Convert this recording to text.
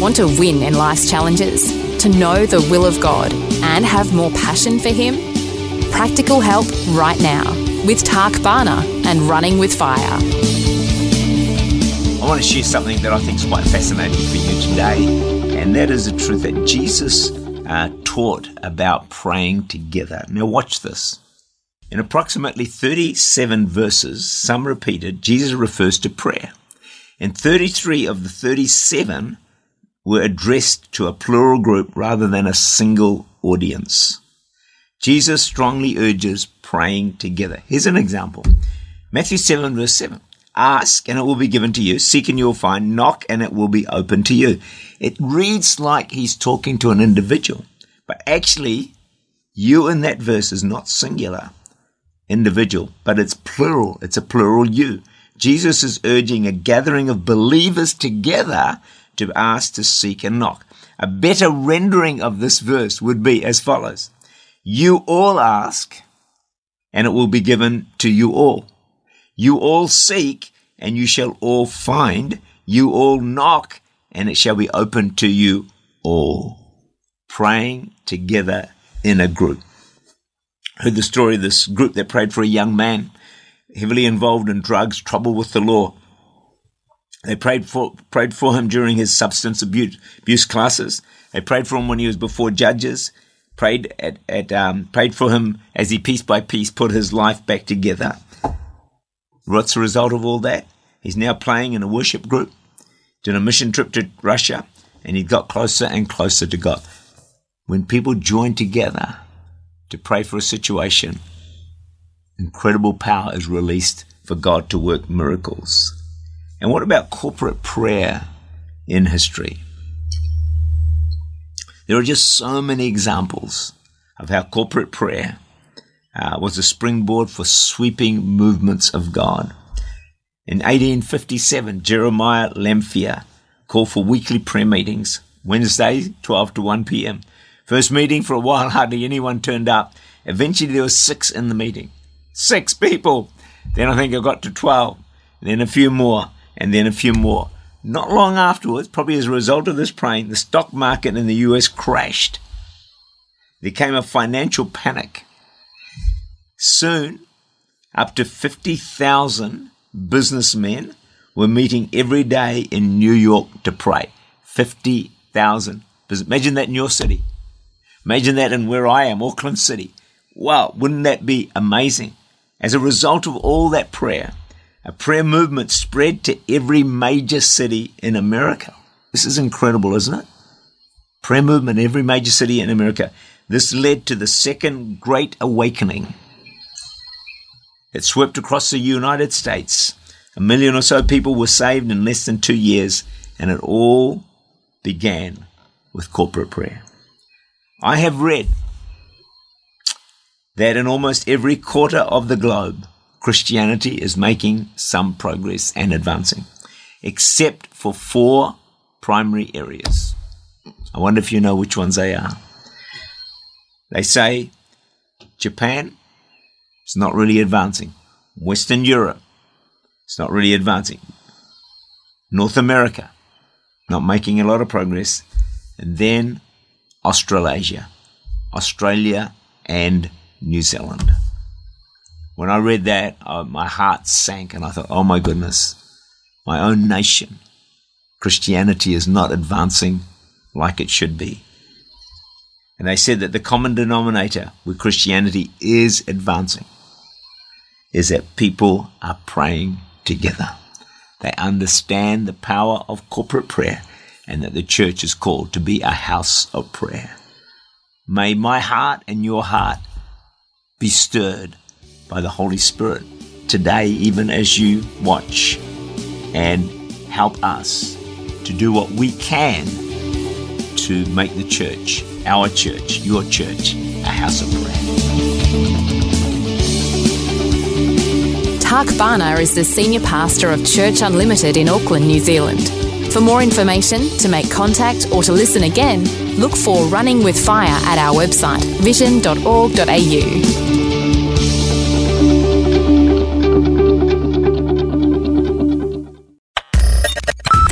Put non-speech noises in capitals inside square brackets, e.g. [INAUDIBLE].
Want to win in life's challenges? To know the will of God and have more passion for Him? Practical help right now with Tak Bhana and Running with Fire. I want to share something that I think is quite fascinating for you today, and that is the truth that Jesus uh, taught about praying together. Now, watch this. In approximately 37 verses, some repeated, Jesus refers to prayer. In 33 of the 37, were addressed to a plural group rather than a single audience. Jesus strongly urges praying together. Here's an example. Matthew 7 verse 7. Ask and it will be given to you. Seek and you'll find. Knock and it will be open to you. It reads like he's talking to an individual, but actually you in that verse is not singular individual, but it's plural. It's a plural you. Jesus is urging a gathering of believers together to ask, to seek, and knock. A better rendering of this verse would be as follows You all ask, and it will be given to you all. You all seek, and you shall all find. You all knock, and it shall be opened to you all. Praying together in a group. Heard the story of this group that prayed for a young man heavily involved in drugs, trouble with the law. They prayed for, prayed for him during his substance abuse, abuse classes. They prayed for him when he was before judges. Prayed at, at um, prayed for him as he piece by piece put his life back together. What's the result of all that? He's now playing in a worship group, doing a mission trip to Russia, and he got closer and closer to God. When people join together to pray for a situation, incredible power is released for God to work miracles. And what about corporate prayer in history? There are just so many examples of how corporate prayer uh, was a springboard for sweeping movements of God. In 1857, Jeremiah Lanphier called for weekly prayer meetings, Wednesday, 12 to 1 p.m. First meeting for a while, [LAUGHS] hardly anyone turned up. Eventually, there were six in the meeting. Six people. Then I think it got to 12, then a few more and then a few more. Not long afterwards, probably as a result of this praying, the stock market in the US crashed. There came a financial panic. Soon, up to 50,000 businessmen were meeting every day in New York to pray. 50,000. Imagine that in your city. Imagine that in where I am, Auckland City. Wow, wouldn't that be amazing? As a result of all that prayer, a prayer movement spread to every major city in America. This is incredible, isn't it? Prayer movement in every major city in America. This led to the second Great Awakening. It swept across the United States. A million or so people were saved in less than two years, and it all began with corporate prayer. I have read that in almost every quarter of the globe, Christianity is making some progress and advancing, except for four primary areas. I wonder if you know which ones they are. They say Japan is not really advancing. Western Europe is not really advancing. North America, not making a lot of progress. And then Australasia, Australia and New Zealand. When I read that, uh, my heart sank and I thought, oh my goodness, my own nation, Christianity is not advancing like it should be. And they said that the common denominator with Christianity is advancing is that people are praying together. They understand the power of corporate prayer and that the church is called to be a house of prayer. May my heart and your heart be stirred by the Holy Spirit today, even as you watch and help us to do what we can to make the church, our church, your church, a house of prayer. Tak Bhana is the senior pastor of Church Unlimited in Auckland, New Zealand. For more information, to make contact, or to listen again, look for Running with Fire at our website, vision.org.au.